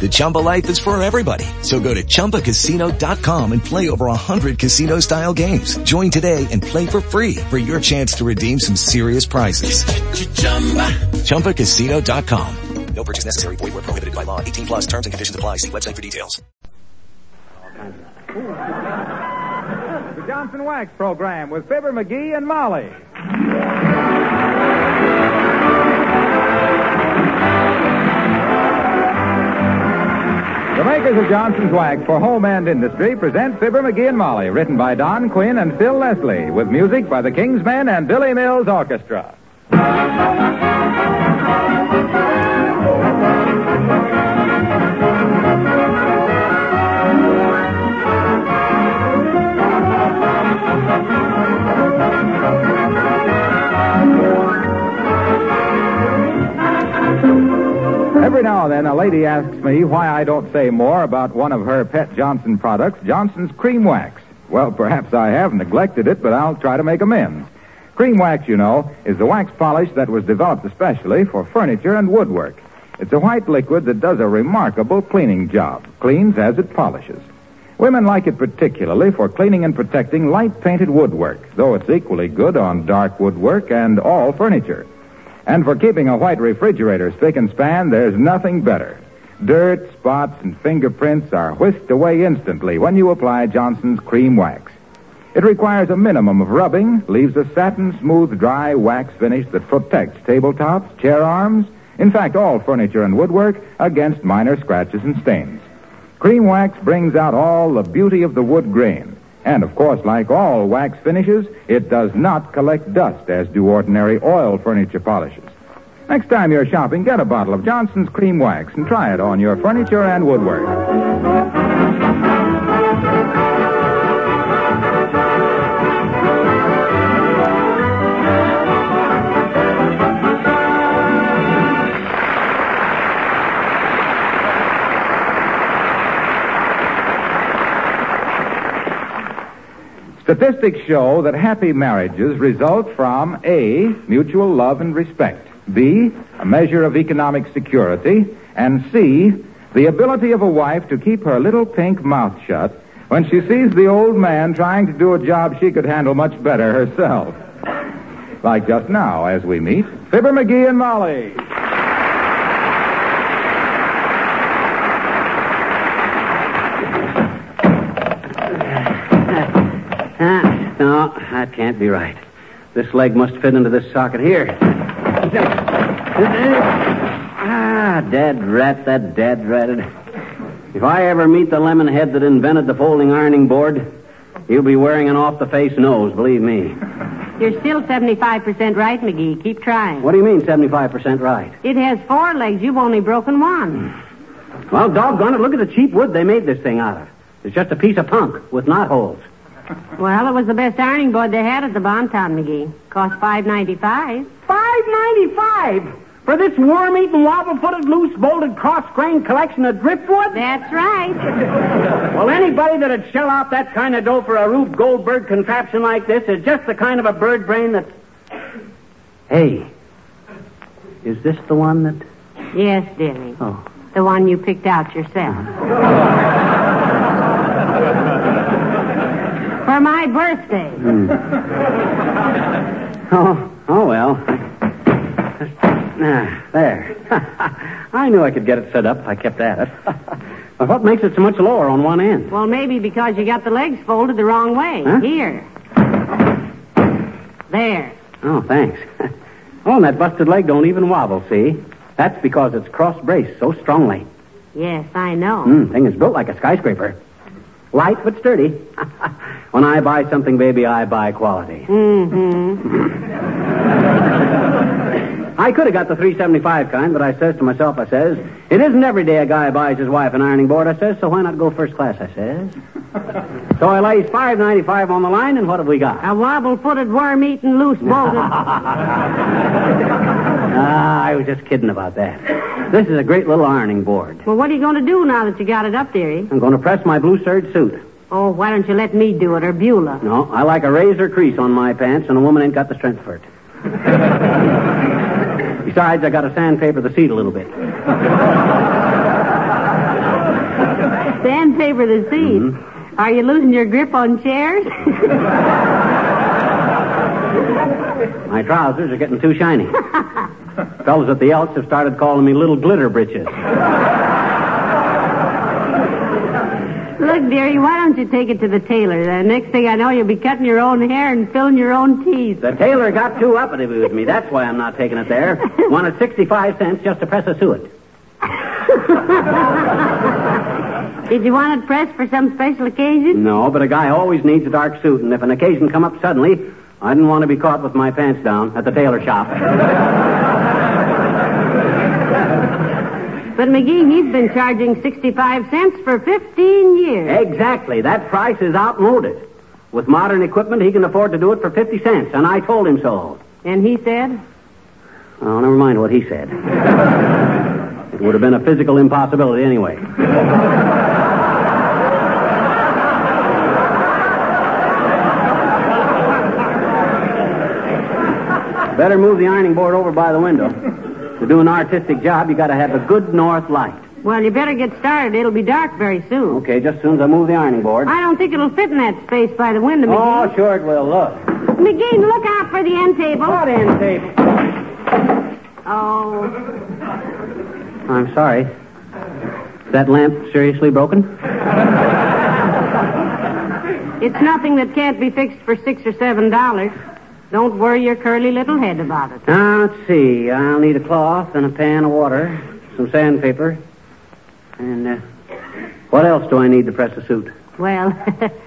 The Chumba life is for everybody. So go to ChumbaCasino.com and play over 100 casino style games. Join today and play for free for your chance to redeem some serious prizes. ChumbaCasino.com. No purchase necessary. Void where prohibited by law. 18 plus terms and conditions apply. See website for details. The Johnson Wax Program with Fibber McGee and Molly. Makers of Johnson's Wax for home and industry present Fibber McGee and Molly, written by Don Quinn and Phil Leslie, with music by the King's Men and Billy Mills Orchestra. Now and then, a lady asks me why I don't say more about one of her pet Johnson products, Johnson's Cream Wax. Well, perhaps I have neglected it, but I'll try to make amends. Cream Wax, you know, is the wax polish that was developed especially for furniture and woodwork. It's a white liquid that does a remarkable cleaning job, cleans as it polishes. Women like it particularly for cleaning and protecting light painted woodwork, though it's equally good on dark woodwork and all furniture. And for keeping a white refrigerator spick and span, there's nothing better. Dirt, spots, and fingerprints are whisked away instantly when you apply Johnson's Cream Wax. It requires a minimum of rubbing, leaves a satin smooth, dry wax finish that protects tabletops, chair arms, in fact, all furniture and woodwork against minor scratches and stains. Cream Wax brings out all the beauty of the wood grain. And of course, like all wax finishes, it does not collect dust as do ordinary oil furniture polishes. Next time you're shopping, get a bottle of Johnson's Cream Wax and try it on your furniture and woodwork. Statistics show that happy marriages result from A, mutual love and respect, B, a measure of economic security, and C, the ability of a wife to keep her little pink mouth shut when she sees the old man trying to do a job she could handle much better herself. Like just now, as we meet Fibber McGee and Molly. No, that can't be right. This leg must fit into this socket here. Ah, dead rat, that dead ratted. If I ever meet the lemon head that invented the folding ironing board, he'll be wearing an off the face nose, believe me. You're still 75% right, McGee. Keep trying. What do you mean 75% right? It has four legs. You've only broken one. Well, doggone it, look at the cheap wood they made this thing out of. It's just a piece of punk with knot holes. Well, it was the best ironing board they had at the Bonton, McGee. Cost five ninety five. Five ninety-five for this worm-eaten, wobble-footed, loose-bolted, cross-grained collection of driftwood? That's right. Well, anybody that'd shell out that kind of dough for a Rube Goldberg contraption like this is just the kind of a bird brain that. Hey, is this the one that? Yes, dearie. Oh. The one you picked out yourself. For my birthday. Oh, oh well. Ah, there. I knew I could get it set up if I kept at it. but what makes it so much lower on one end? Well, maybe because you got the legs folded the wrong way. Huh? Here. There. Oh, thanks. oh, and that busted leg don't even wobble, see? That's because it's cross-braced so strongly. Yes, I know. Hmm, thing is built like a skyscraper. Light but sturdy. when I buy something, baby, I buy quality. Mm-hmm. I could have got the 375 kind, but I says to myself, I says, it isn't every day a guy buys his wife an ironing board, I says, so why not go first class, I says. so I lays 595 on the line, and what have we got? A wobble-footed, worm-eating, loose-bolted. Ah, I was just kidding about that. This is a great little ironing board. well, what are you going to do now that you got it up there, eh? I'm going to press my blue serge suit. Oh, why don't you let me do it, or Beulah? No, I like a razor crease on my pants, and a woman ain't got the strength for it. Besides, I got to sandpaper the seat a little bit. Sandpaper the seat. Mm-hmm. Are you losing your grip on chairs? My trousers are getting too shiny. Fellas at the Elks have started calling me Little Glitter Britches. Look, dearie, why don't you take it to the tailor? The next thing I know, you'll be cutting your own hair and filling your own teeth. The tailor got too uppity with me. That's why I'm not taking it there. Wanted 65 cents just to press a suet. Did you want it pressed for some special occasion? No, but a guy always needs a dark suit, and if an occasion come up suddenly, I didn't want to be caught with my pants down at the tailor shop. But McGee, he's been charging 65 cents for 15 years. exactly. That price is outmoded. With modern equipment, he can afford to do it for 50 cents, and I told him so. And he said, Oh, never mind what he said. it would have been a physical impossibility anyway. Better move the ironing board over by the window. To do an artistic job, you got to have a good north light. well, you better get started. It'll be dark very soon. Okay, just as soon as I move the ironing board. I don't think it'll fit in that space by the window, McGee. Oh, sure it will. Look. McGee, look out for the end table. What end table? Oh, I'm sorry. Is that lamp seriously broken? it's nothing that can't be fixed for six or seven dollars. Don't worry your curly little head about it. Now, let's see. I'll need a cloth and a pan of water, some sandpaper, and uh, what else do I need to press a suit? Well,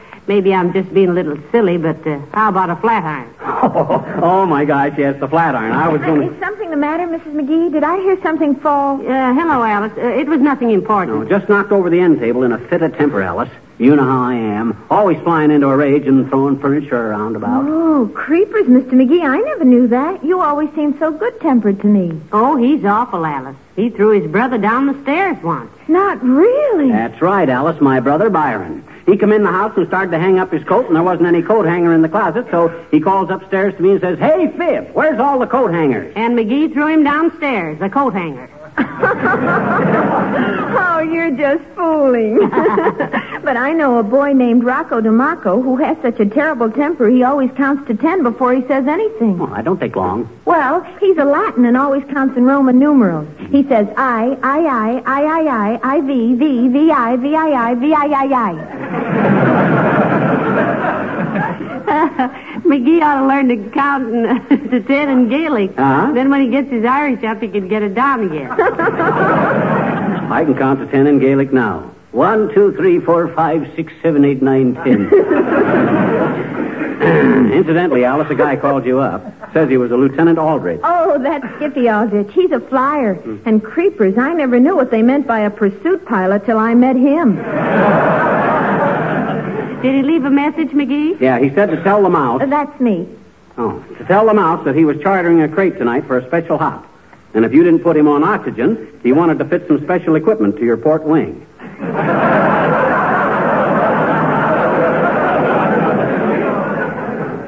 maybe I'm just being a little silly, but uh, how about a flat iron? Oh, oh, my gosh, yes, the flat iron. I was going Is to. something the matter, Mrs. McGee? Did I hear something fall? Uh, hello, Alice. Uh, it was nothing important. No, just knocked over the end table in a fit of temper, Alice. You know how I am. Always flying into a rage and throwing furniture around about. Oh, creepers, Mr. McGee. I never knew that. You always seemed so good-tempered to me. Oh, he's awful, Alice. He threw his brother down the stairs once. Not really. That's right, Alice, my brother Byron. He come in the house and started to hang up his coat, and there wasn't any coat hanger in the closet, so he calls upstairs to me and says, Hey, Fib, where's all the coat hangers? And McGee threw him downstairs, the coat hanger. oh, you're just fooling. but I know a boy named Rocco DeMarco who has such a terrible temper he always counts to ten before he says anything. Oh, I don't take long. Well, he's a Latin and always counts in Roman numerals. He says I, I, I, I, I, I, I, V, V, V, I, V, I, I, V, I, I, McGee ought to learn to count in, to ten in Gaelic. Uh-huh. Then when he gets his Irish up, he can get it down again. I can count to ten in Gaelic now. One, two, three, four, five, six, seven, eight, nine, ten. Incidentally, Alice, a guy called you up. Says he was a Lieutenant Aldrich. Oh, that's Skippy Aldrich. He's a flyer. And creepers, I never knew what they meant by a pursuit pilot till I met him. Did he leave a message, McGee? Yeah, he said to tell the mouse. Uh, That's me. Oh, to tell the mouse that he was chartering a crate tonight for a special hop. And if you didn't put him on oxygen, he wanted to fit some special equipment to your port wing.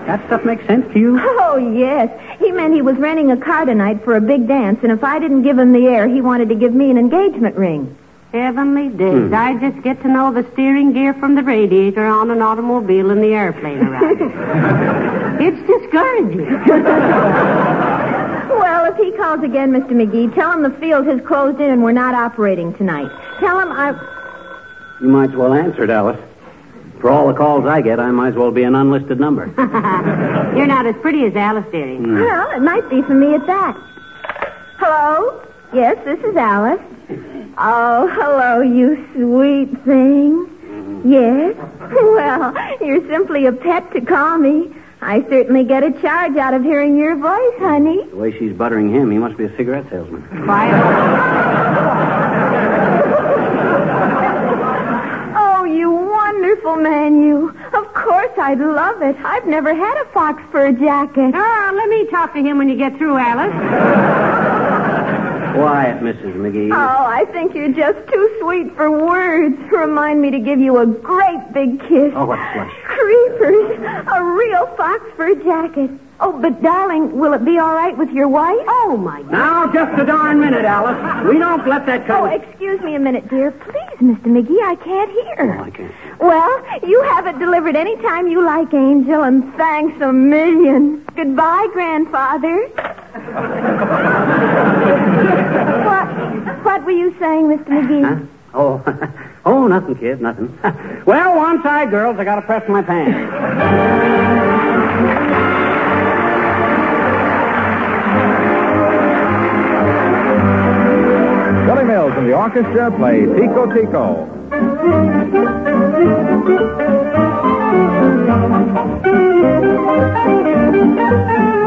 that stuff makes sense to you? Oh, yes. He meant he was renting a car tonight for a big dance, and if I didn't give him the air, he wanted to give me an engagement ring. Heavenly days. Hmm. I just get to know the steering gear from the radiator on an automobile and the airplane around it's discouraging. Well, if he calls again, Mr. McGee, tell him the field has closed in and we're not operating tonight. Tell him I. You might as well answer it, Alice. For all the calls I get, I might as well be an unlisted number. You're not as pretty as Alice, dearie. Hmm. Well, it might be for me at that. Hello? Yes, this is Alice. Oh, hello, you sweet thing. Mm-hmm. Yes? Well, you're simply a pet to call me. I certainly get a charge out of hearing your voice, honey. The way she's buttering him, he must be a cigarette salesman. Oh, you wonderful man, you. Of course I'd love it. I've never had a fox fur jacket. Oh, let me talk to him when you get through, Alice. Quiet, Mrs. McGee. Oh, I think you're just too sweet for words. Remind me to give you a great big kiss. Oh, what slush. Creepers. A real fox fur jacket. Oh, but darling, will it be all right with your wife? Oh, my God. Now, just a darn minute, Alice. We don't let that come. Oh, excuse me a minute, dear. Please, Mr. McGee, I can't hear. Oh, I can't. Well, you have it delivered any time you like, Angel, and thanks a million. Goodbye, grandfather. what, what were you saying, Mr. McGee? Huh? Oh, oh, nothing, kid, nothing. well, one side, girls. I gotta press my pants. And the orchestra play Tico Tico.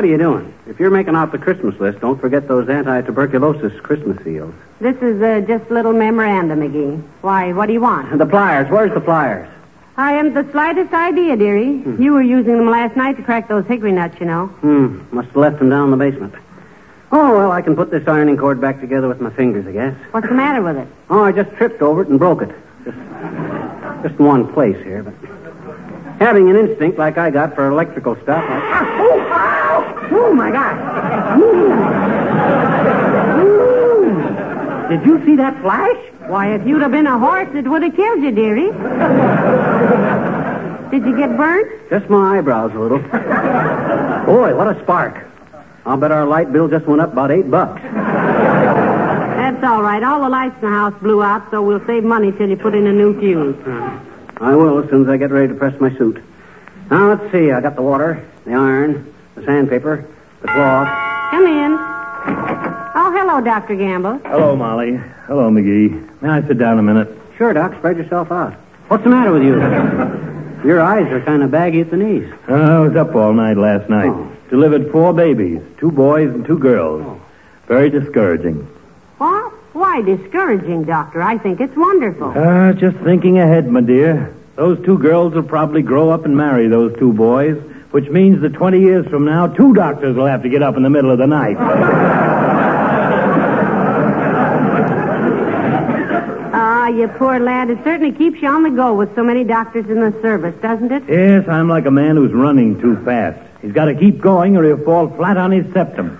what are you doing? If you're making out the Christmas list, don't forget those anti-tuberculosis Christmas seals. This is uh, just a little memorandum, McGee. Why, what do you want? The pliers. Where's the pliers? I haven't the slightest idea, dearie. You were using them last night to crack those hickory nuts, you know. Hmm. Must have left them down in the basement. Oh, well, I can put this ironing cord back together with my fingers, I guess. What's the matter with it? Oh, I just tripped over it and broke it. Just, just in one place here, but having an instinct like I got for electrical stuff. I... Oh, my God. Did you see that flash? Why, if you'd have been a horse, it would have killed you, dearie. Did you get burnt? Just my eyebrows a little. Boy, what a spark. I'll bet our light bill just went up about eight bucks. That's all right. All the lights in the house blew out, so we'll save money till you put in a new fuse. I will as soon as I get ready to press my suit. Now, let's see. I got the water, the iron, the sandpaper, the cloth. Come in. Oh, hello, Dr. Gamble. Hello, Molly. Hello, McGee. May I sit down a minute? Sure, Doc. Spread yourself out. What's the matter with you? Your eyes are kind of baggy at the knees. Uh, I was up all night last night. Oh. Delivered four babies, two boys and two girls. Very discouraging. What? Why discouraging, Doctor? I think it's wonderful. Uh, just thinking ahead, my dear. Those two girls will probably grow up and marry those two boys, which means that 20 years from now, two doctors will have to get up in the middle of the night. Ah, you poor lad. It certainly keeps you on the go with so many doctors in the service, doesn't it? yes, I'm like a man who's running too fast. He's got to keep going or he'll fall flat on his septum.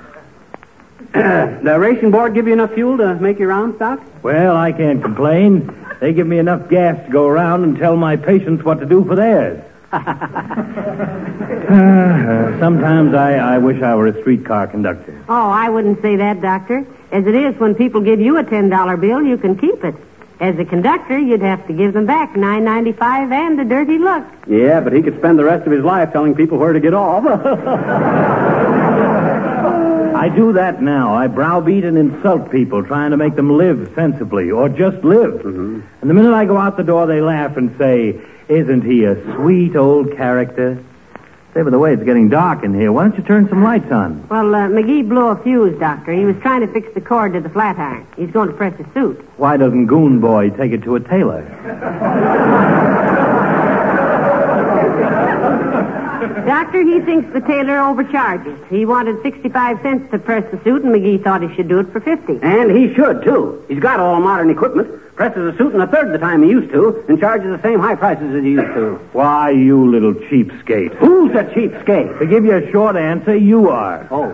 the ration board give you enough fuel to make your rounds, Doc? Well, I can't complain. They give me enough gas to go around and tell my patients what to do for theirs. Uh, sometimes I, I wish I were a streetcar conductor. Oh, I wouldn't say that, Doctor. As it is, when people give you a $10 bill, you can keep it. As a conductor, you'd have to give them back nine ninety five and a dirty look. Yeah, but he could spend the rest of his life telling people where to get off. I do that now. I browbeat and insult people, trying to make them live sensibly or just live. Mm-hmm. And the minute I go out the door, they laugh and say, Isn't he a sweet old character? Say, by the way, it's getting dark in here. Why don't you turn some lights on? Well, uh, McGee blew a fuse, Doctor. He was trying to fix the cord to the flat iron. He's going to press a suit. Why doesn't Goon Boy take it to a tailor? Doctor, he thinks the tailor overcharges. He wanted 65 cents to press the suit, and McGee thought he should do it for 50. and he should, too. He's got all modern equipment, presses a suit in a third of the time he used to, and charges the same high prices as he used to. Why, you little cheapskate. Who's a cheapskate? To give you a short answer, you are. Oh.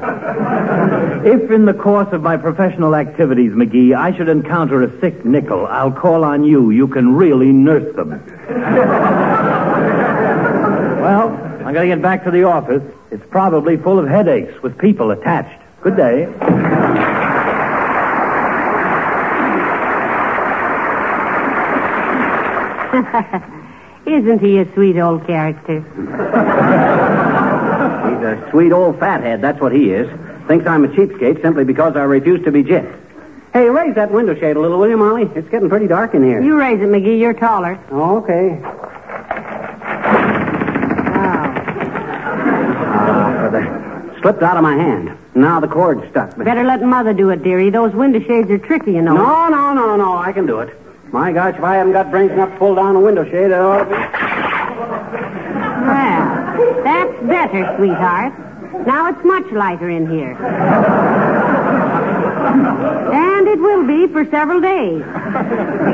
If in the course of my professional activities, McGee, I should encounter a sick nickel, I'll call on you. You can really nurse them. well, I'm going to get back to the office. It's probably full of headaches with people attached. Good day. Isn't he a sweet old character? He's a sweet old fathead, that's what he is. Thinks I'm a cheapskate simply because I refuse to be jipped. Hey, raise that window shade a little, will you, Molly? It's getting pretty dark in here. You raise it, McGee. You're taller. Oh, okay. Wow. Ah, the... Slipped out of my hand. Now the cord's stuck. Better let Mother do it, dearie. Those window shades are tricky, you know. No, no, no, no. I can do it. My gosh, if I haven't got brains enough to pull down a window shade, it ought to be. Well, that's better, sweetheart. Now it's much lighter in here. And it will be for several days.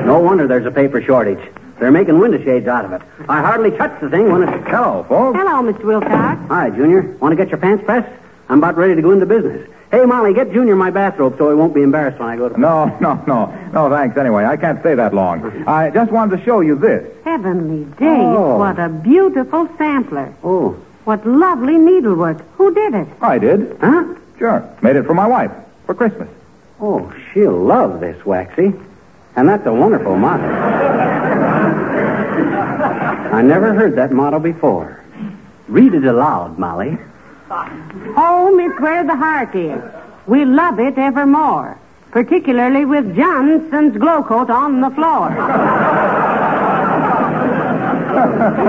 No wonder there's a paper shortage. They're making window shades out of it. I hardly touch the thing when it's. Hello, folks. Hello, Mr. Wilcox. Hi, Junior. Want to get your pants pressed? I'm about ready to go into business. Hey, Molly, get Junior my bathrobe so he won't be embarrassed when I go to. No, no, no. No, thanks anyway. I can't stay that long. I just wanted to show you this. Heavenly days, Oh. what a beautiful sampler. Oh. What lovely needlework. Who did it? I did. Huh? Sure. Made it for my wife for Christmas. Oh, she'll love this, Waxy. And that's a wonderful motto. I never heard that motto before. Read it aloud, Molly. Home is where the heart is. We love it evermore. Particularly with Johnson's Glo-Coat on the floor.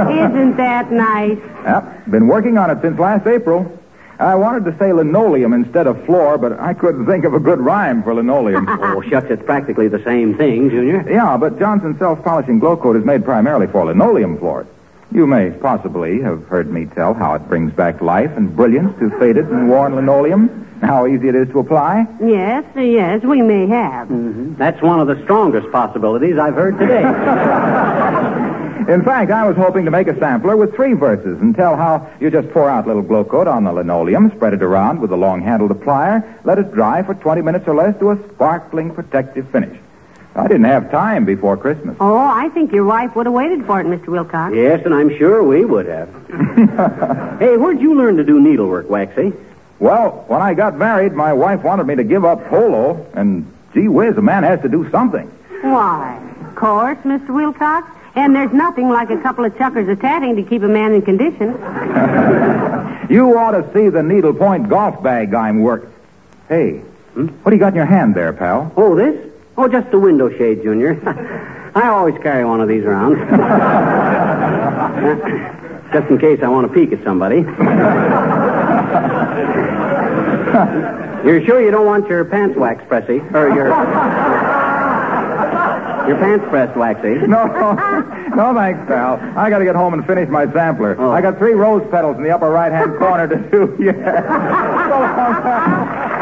Isn't that nice? Yep. Been working on it since last April. I wanted to say linoleum instead of floor, but I couldn't think of a good rhyme for linoleum. Oh, shucks, it's practically the same thing, Junior. yeah, but Johnson's self-polishing Glo-Coat is made primarily for linoleum floors. You may possibly have heard me tell how it brings back life and brilliance to faded and worn linoleum, and how easy it is to apply. Yes, yes, we may have. Mm-hmm. That's one of the strongest possibilities I've heard today. In fact, I was hoping to make a sampler with three verses and tell how you just pour out little Glo-Coat on the linoleum, spread it around with a long-handled applier, let it dry for 20 minutes or less to a sparkling protective finish. I didn't have time before Christmas. Oh, I think your wife would have waited for it, Mr. Wilcox. yes, and I'm sure we would have. hey, where'd you learn to do needlework, Waxy? Well, when I got married, my wife wanted me to give up polo, and gee whiz, a man has to do something. Why? Of course, Mr. Wilcox. And there's nothing like a couple of chukkers of tatting to keep a man in condition. You ought to see the needlepoint golf bag I'm working. Hey, hmm? what do you got in your hand there, pal? Oh, this? Oh, just a window shade, Junior. I always carry one of these around. just in case I want to peek at somebody. You're sure you don't want your pants waxed, Pressy? Or your... Your pants pressed, Waxy? No, no, thanks, pal. I got to get home and finish my sampler. Oh. I got three rose petals in the upper right-hand corner to do. Yeah. So long, pal.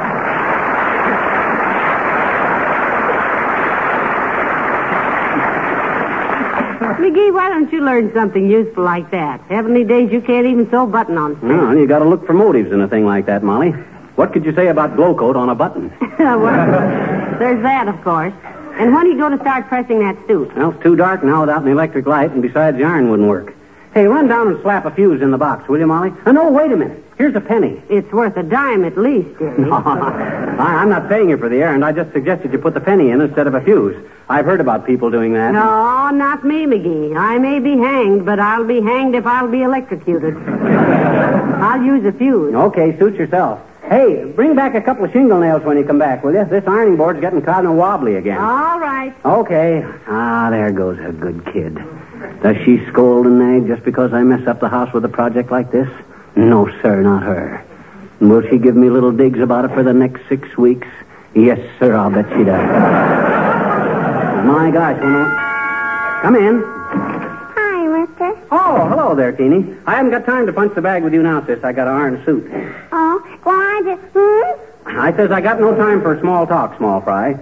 McGee, why don't you learn something useful like that? Heavenly days, you can't even sew a button on. Well, you got to look for motives in a thing like that, Molly. What could you say about Glo-Coat on a button? well, there's that, of course. And when are you going to start pressing that suit? Well, it's too dark now without an electric light, and besides, the iron wouldn't work. Hey, run down and slap a fuse in the box, will you, Molly? Uh, no, wait a minute. Here's a penny. It's worth a dime at least. No, I'm not paying you for the errand. I just suggested you put the penny in instead of a fuse. I've heard about people doing that. No, not me, McGee. I may be hanged, but I'll be hanged if I'll be electrocuted. I'll use a fuse. Okay, suit yourself. Hey, bring back a couple of shingle nails when you come back, will you? This ironing board's getting kind of wobbly again. All right. Okay. Ah, there goes a good kid. Does she scold and nag just because I mess up the house with a project like this? No, sir, not her. And will she give me little digs about it for the next six weeks? Yes, sir, I'll bet she does. My gosh, you know. Come in. Hi, mister. Oh, hello there, Teeny. I haven't got time to punch the bag with you now, sis. I got to iron suit. Oh, well, I just, hmm? I says I got no time for small talk, small fry.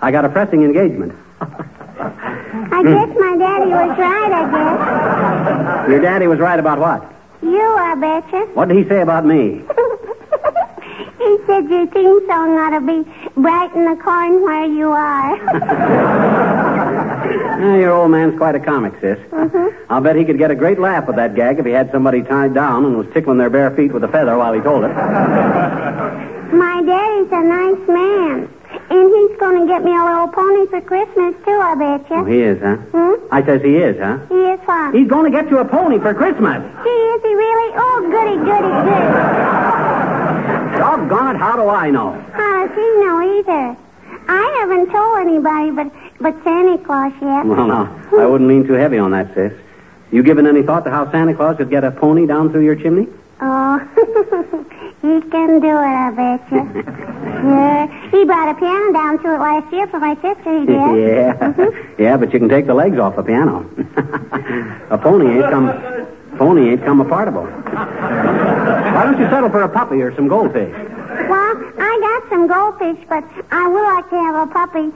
I got a pressing engagement. I guess my daddy was right, I guess. Your daddy was right about what? You, I betcha. What did he say about me? he said your theme song ought to be Bright in the Corn Where You Are. Eh, your old man's quite a comic, sis. Mhm. I'll bet he could get a great laugh with that gag if he had somebody tied down and was tickling their bare feet with a feather while he told it. My daddy's a nice man. And he's going to get me a little pony for Christmas, too, I betcha. Oh, he is, huh? Hmm? I says he is, huh? He is fun. He's going to get you a pony for Christmas. Gee, is he really? Oh, goody, goody, goody. Doggone it, how do I know? How does he know either? I haven't told anybody but, but Santa Claus yet. Well, no, I wouldn't lean too heavy on that, sis. You given any thought to how Santa Claus could get a pony down through your chimney? Oh, he can do it, I betcha. yeah. He brought a piano down to it last year for my sister, he did. yeah. Mhm. Yeah, but you can take the legs off a piano. a pony ain't come pony ain't come apartable. Why don't you settle for a puppy or some goldfish? Well, I got some goldfish, but I would like to have a puppy.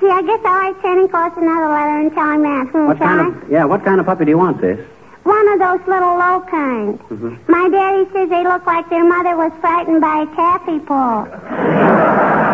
Gee, I guess I'll write Santa Claus another letter and tell him that. Hmm, What kind I? of yeah, what kind of puppy do you want, sis? One of those little low kinds. Mhm. My daddy says they look like their mother was frightened by a taffy pull.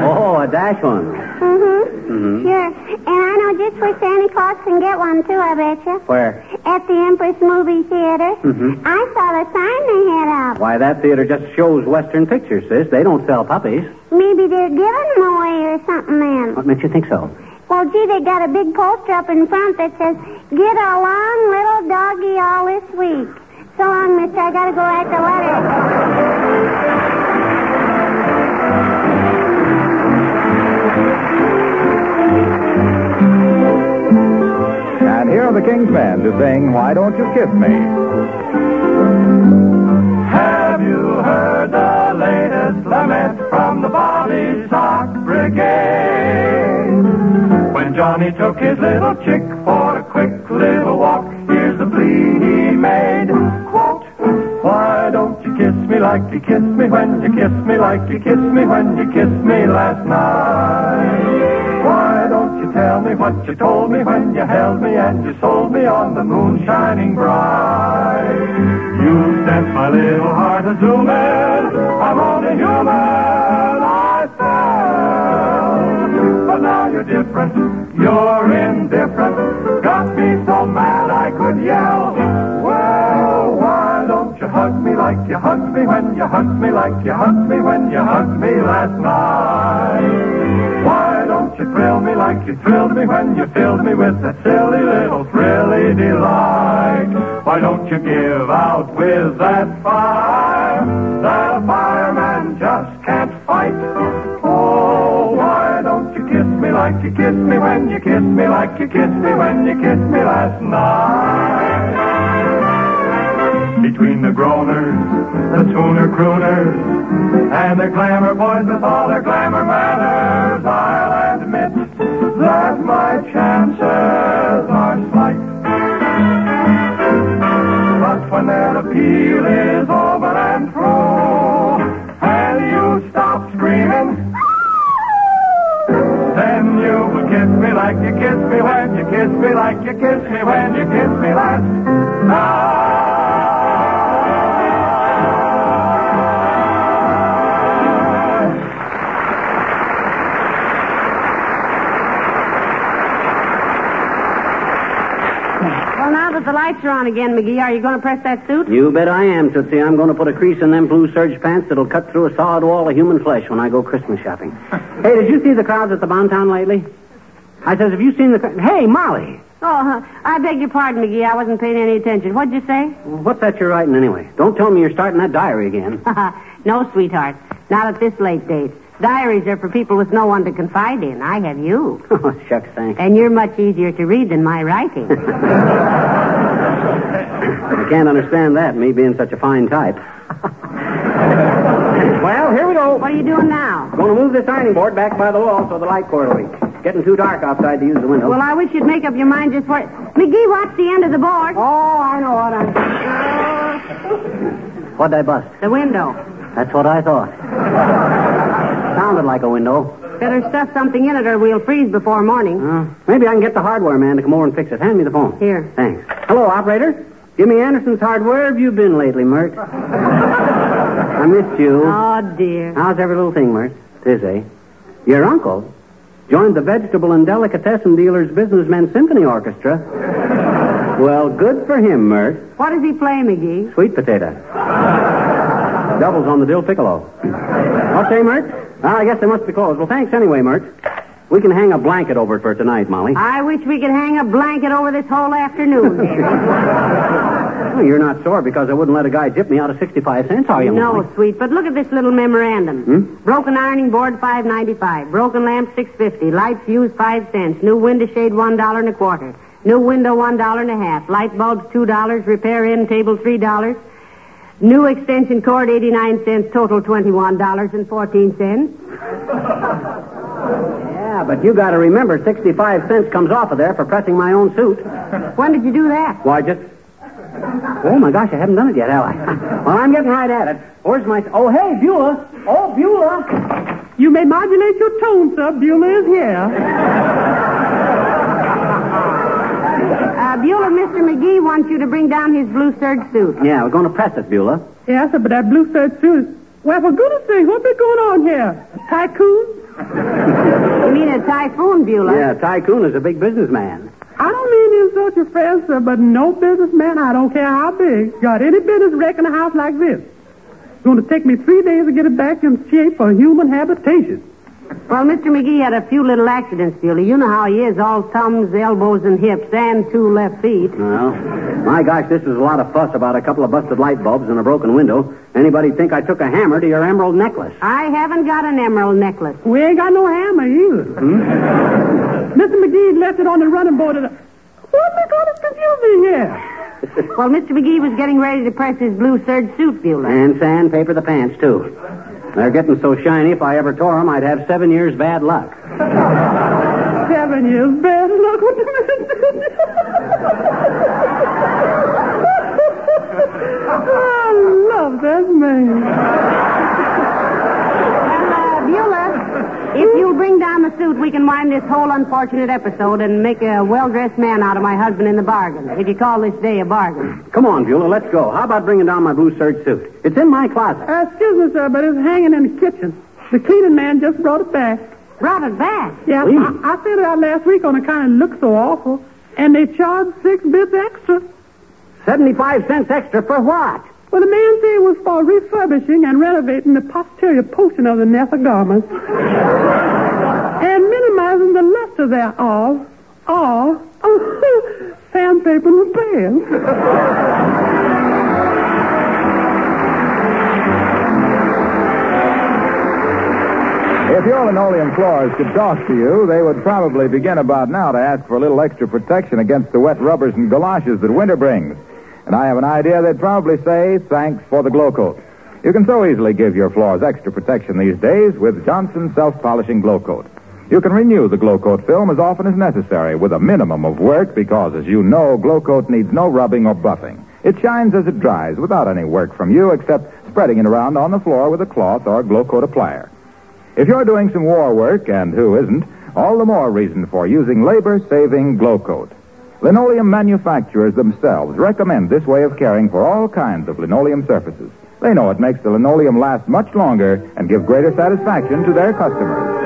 Oh, a dachshund. Mm-hmm. mm-hmm. Sure. And I know just where Santa Claus can get one, too, I betcha. Where? At the Empress Movie Theater. Mm-hmm. I saw the sign they had up. Why, that theater just shows Western pictures, sis. They don't sell puppies. Maybe they're giving them away or something then. What makes you think so? Well, gee, they got a big poster up in front that says, Get along, little doggy, all this week. So long, mister. I gotta go write the letter. And here are the King's Men to sing Why Don't You Kiss Me? Johnny took his little chick for a quick little walk, here's the plea he made. Quote, why don't you kiss me like you kissed me when you kissed me like you kissed me when you kissed me last night? Why don't you tell me what you told me when you held me and you sold me on the moon shining bright? You sent my little heart a zooming. I'm only human. I fell. But now you're different. You're indifferent. Got me so mad I could yell. Well, why don't you hug me like you hugged me when you hugged me like you hugged me when you hugged me last night? Why don't you thrill me like you thrilled me when you filled me with that silly little thrilly delight? Why don't you give out with that fire a fireman just can't fight? Like you kissed me when you kissed me like you kissed me when you kissed me last night? Between the groaners, the tuner crooners, and the glamour boys with all their glamour manners, I'll admit that my chances are slight. Like you kissed me when you kissed me like you kissed me when you kissed me last night. Well, now that the lights are on again, McGee. Are you going to press that suit? You bet I am, Tootsie. I'm going to put a crease in them blue serge pants that'll cut through a solid wall of human flesh when I go Christmas shopping. hey, did you see the crowds at the Bonton lately? I says, have you seen the... Hey, Molly! Oh, I beg your pardon, McGee. I wasn't paying any attention. What'd you say? What's that you're writing anyway? Don't tell me you're starting that diary again. no, sweetheart. Not at this late date. Diaries are for people with no one to confide in. I have you. oh, shucks, thanks. And you're much easier to read than my writing. I can't understand that, me being such a fine type. well, here we go. What are you doing now? Going to move this ironing board back by the wall so the light cord will leak. Getting too dark outside to use the window. Well, I wish you'd make up your mind just what. McGee, watch the end of the board. Oh, I know what I'm. What'd I bust? The window. That's what I thought. Sounded like a window. Better stuff something in it or we'll freeze before morning. Uh, maybe I can get the hardware man to come over and fix it. Hand me the phone. Here. Thanks. Hello, operator. Give me Anderson's hardware. Where have you been lately, Myrt? I missed you. Oh, dear. How's every little thing, Myrt? Tis, eh? Your uncle joined the vegetable and delicatessen dealers businessmen symphony orchestra. well, good for him, Myrt. What does he play, McGee? Sweet potato. Doubles on the dill piccolo. Okay, Myrt? Well, ah, I guess they must be closed. Well, thanks anyway, Myrt. We can hang a blanket over it for tonight, Molly. I wish we could hang a blanket over this whole afternoon, Oh, you're not sore because I wouldn't let a guy tip me out of 65 cents, are you, no, Molly? sweet, but look at this little memorandum. Hmm? Broken ironing board, five ninety five. Broken lamp, six fifty. Light fuse, five cents. New window shade, one dollar and a quarter. New window, one dollar and a half. Light bulbs, two dollars. Repair end table, three dollars. New extension cord, eighty nine cents. Total, twenty one dollars and fourteen cents. Yeah, but you got to remember, 65 cents comes off of there for pressing my own suit. When did you do that? Why, just. Oh, my gosh, I haven't done it yet, have I? well, I'm getting right at it. Where's my. Oh, hey, Beulah. Oh, Beulah. You may modulate your tone, sir. Beulah is here. Uh, Beulah, Mr. McGee wants you to bring down his blue serge suit. Yeah, we're going to press it, Beulah. Yes, sir, but that blue serge suit. Well, for goodness sake, what's been going on here? A tycoon? You mean a typhoon, Beulah? Yeah, Tycoon is a big businessman. I don't mean to insult your friends, sir, but no businessman, I don't care how big, got any business wrecking a house like this. It's going to take me three days to get it back in shape for human habitation. Well, Mr. McGee had a few little accidents, Beulah. You know how he is, all thumbs, elbows, and hips, and two left feet. Well, my gosh, this was a lot of fuss about a couple of busted light bulbs and a broken window. Anybody'd think I took a hammer to your emerald necklace. I haven't got an emerald necklace. We ain't got no hammer either. Hmm? Mr. McGee left it on the running board of the... What the God is confusing here? Well, Mr. McGee was getting ready to press his blue serge suit, Beulah. And sandpaper the pants, too. They're getting so shiny, if I ever tore them, I'd have seven years bad luck. Seven years bad luck. What the I love that man. Uh, Beulah, if you'll bring down the suit, we can wind this whole unfortunate episode and make a well-dressed man out of my husband in the bargain. If you call this day a bargain. Come on, Beulah, let's go. How about bringing down my blue serge suit? It's in my closet. Uh, excuse me, sir, but it's hanging in the kitchen. The cleaning man just brought it back. Brought it back? Yeah, Please. I, I sent it out last week on account it looked so awful, and they charged six bits extra. 75 cents extra for what? Well, the man said it was for refurbishing and renovating the posterior portion of the nether garments and minimizing the luster thereof. Or, oh, sandpaper repairs. If your linoleum floors could talk to you, they would probably begin about now to ask for a little extra protection against the wet rubbers and galoshes that winter brings. And I have an idea they'd probably say, thanks for the Glo-Coat. You can so easily give your floors extra protection these days with Johnson self-polishing Glo-Coat. You can renew the Glo-Coat film as often as necessary with a minimum of work because, as you know, Glo-Coat needs no rubbing or buffing. It shines as it dries without any work from you except spreading it around on the floor with a cloth or Glo-Coat applier. If you're doing some war work, and who isn't, all the more reason for using labor-saving Glo-Coat. Linoleum manufacturers themselves recommend this way of caring for all kinds of linoleum surfaces. They know it makes the linoleum last much longer and give greater satisfaction to their customers.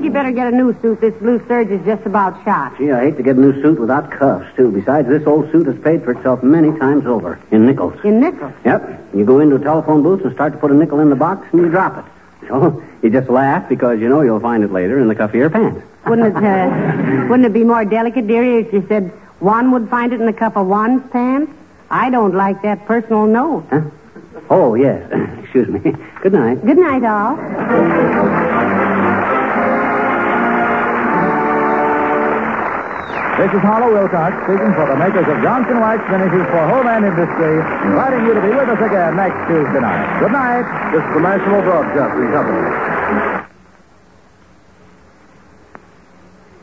Think you better get a new suit. This blue serge is just about shot. Gee, I hate to get a new suit without cuffs, too. Besides, this old suit has paid for itself many times over in nickels. In nickels. Yep. You go into a telephone booth and start to put a nickel in the box, and you drop it. So you just laugh because you know you'll find it later in the cuff of your pants. Wouldn't it, uh, wouldn't it be more delicate, dearie, if you said one would find it in the cuff of one's pants? I don't like that personal note. Huh? Oh, yes. Excuse me. Good night. Good night, all. This is Harlow Wilcox speaking for the makers of Johnson Wax Finishes for Home and Industry, inviting you to be with us again next Tuesday night. Good night. This is the National Broadcasting Company.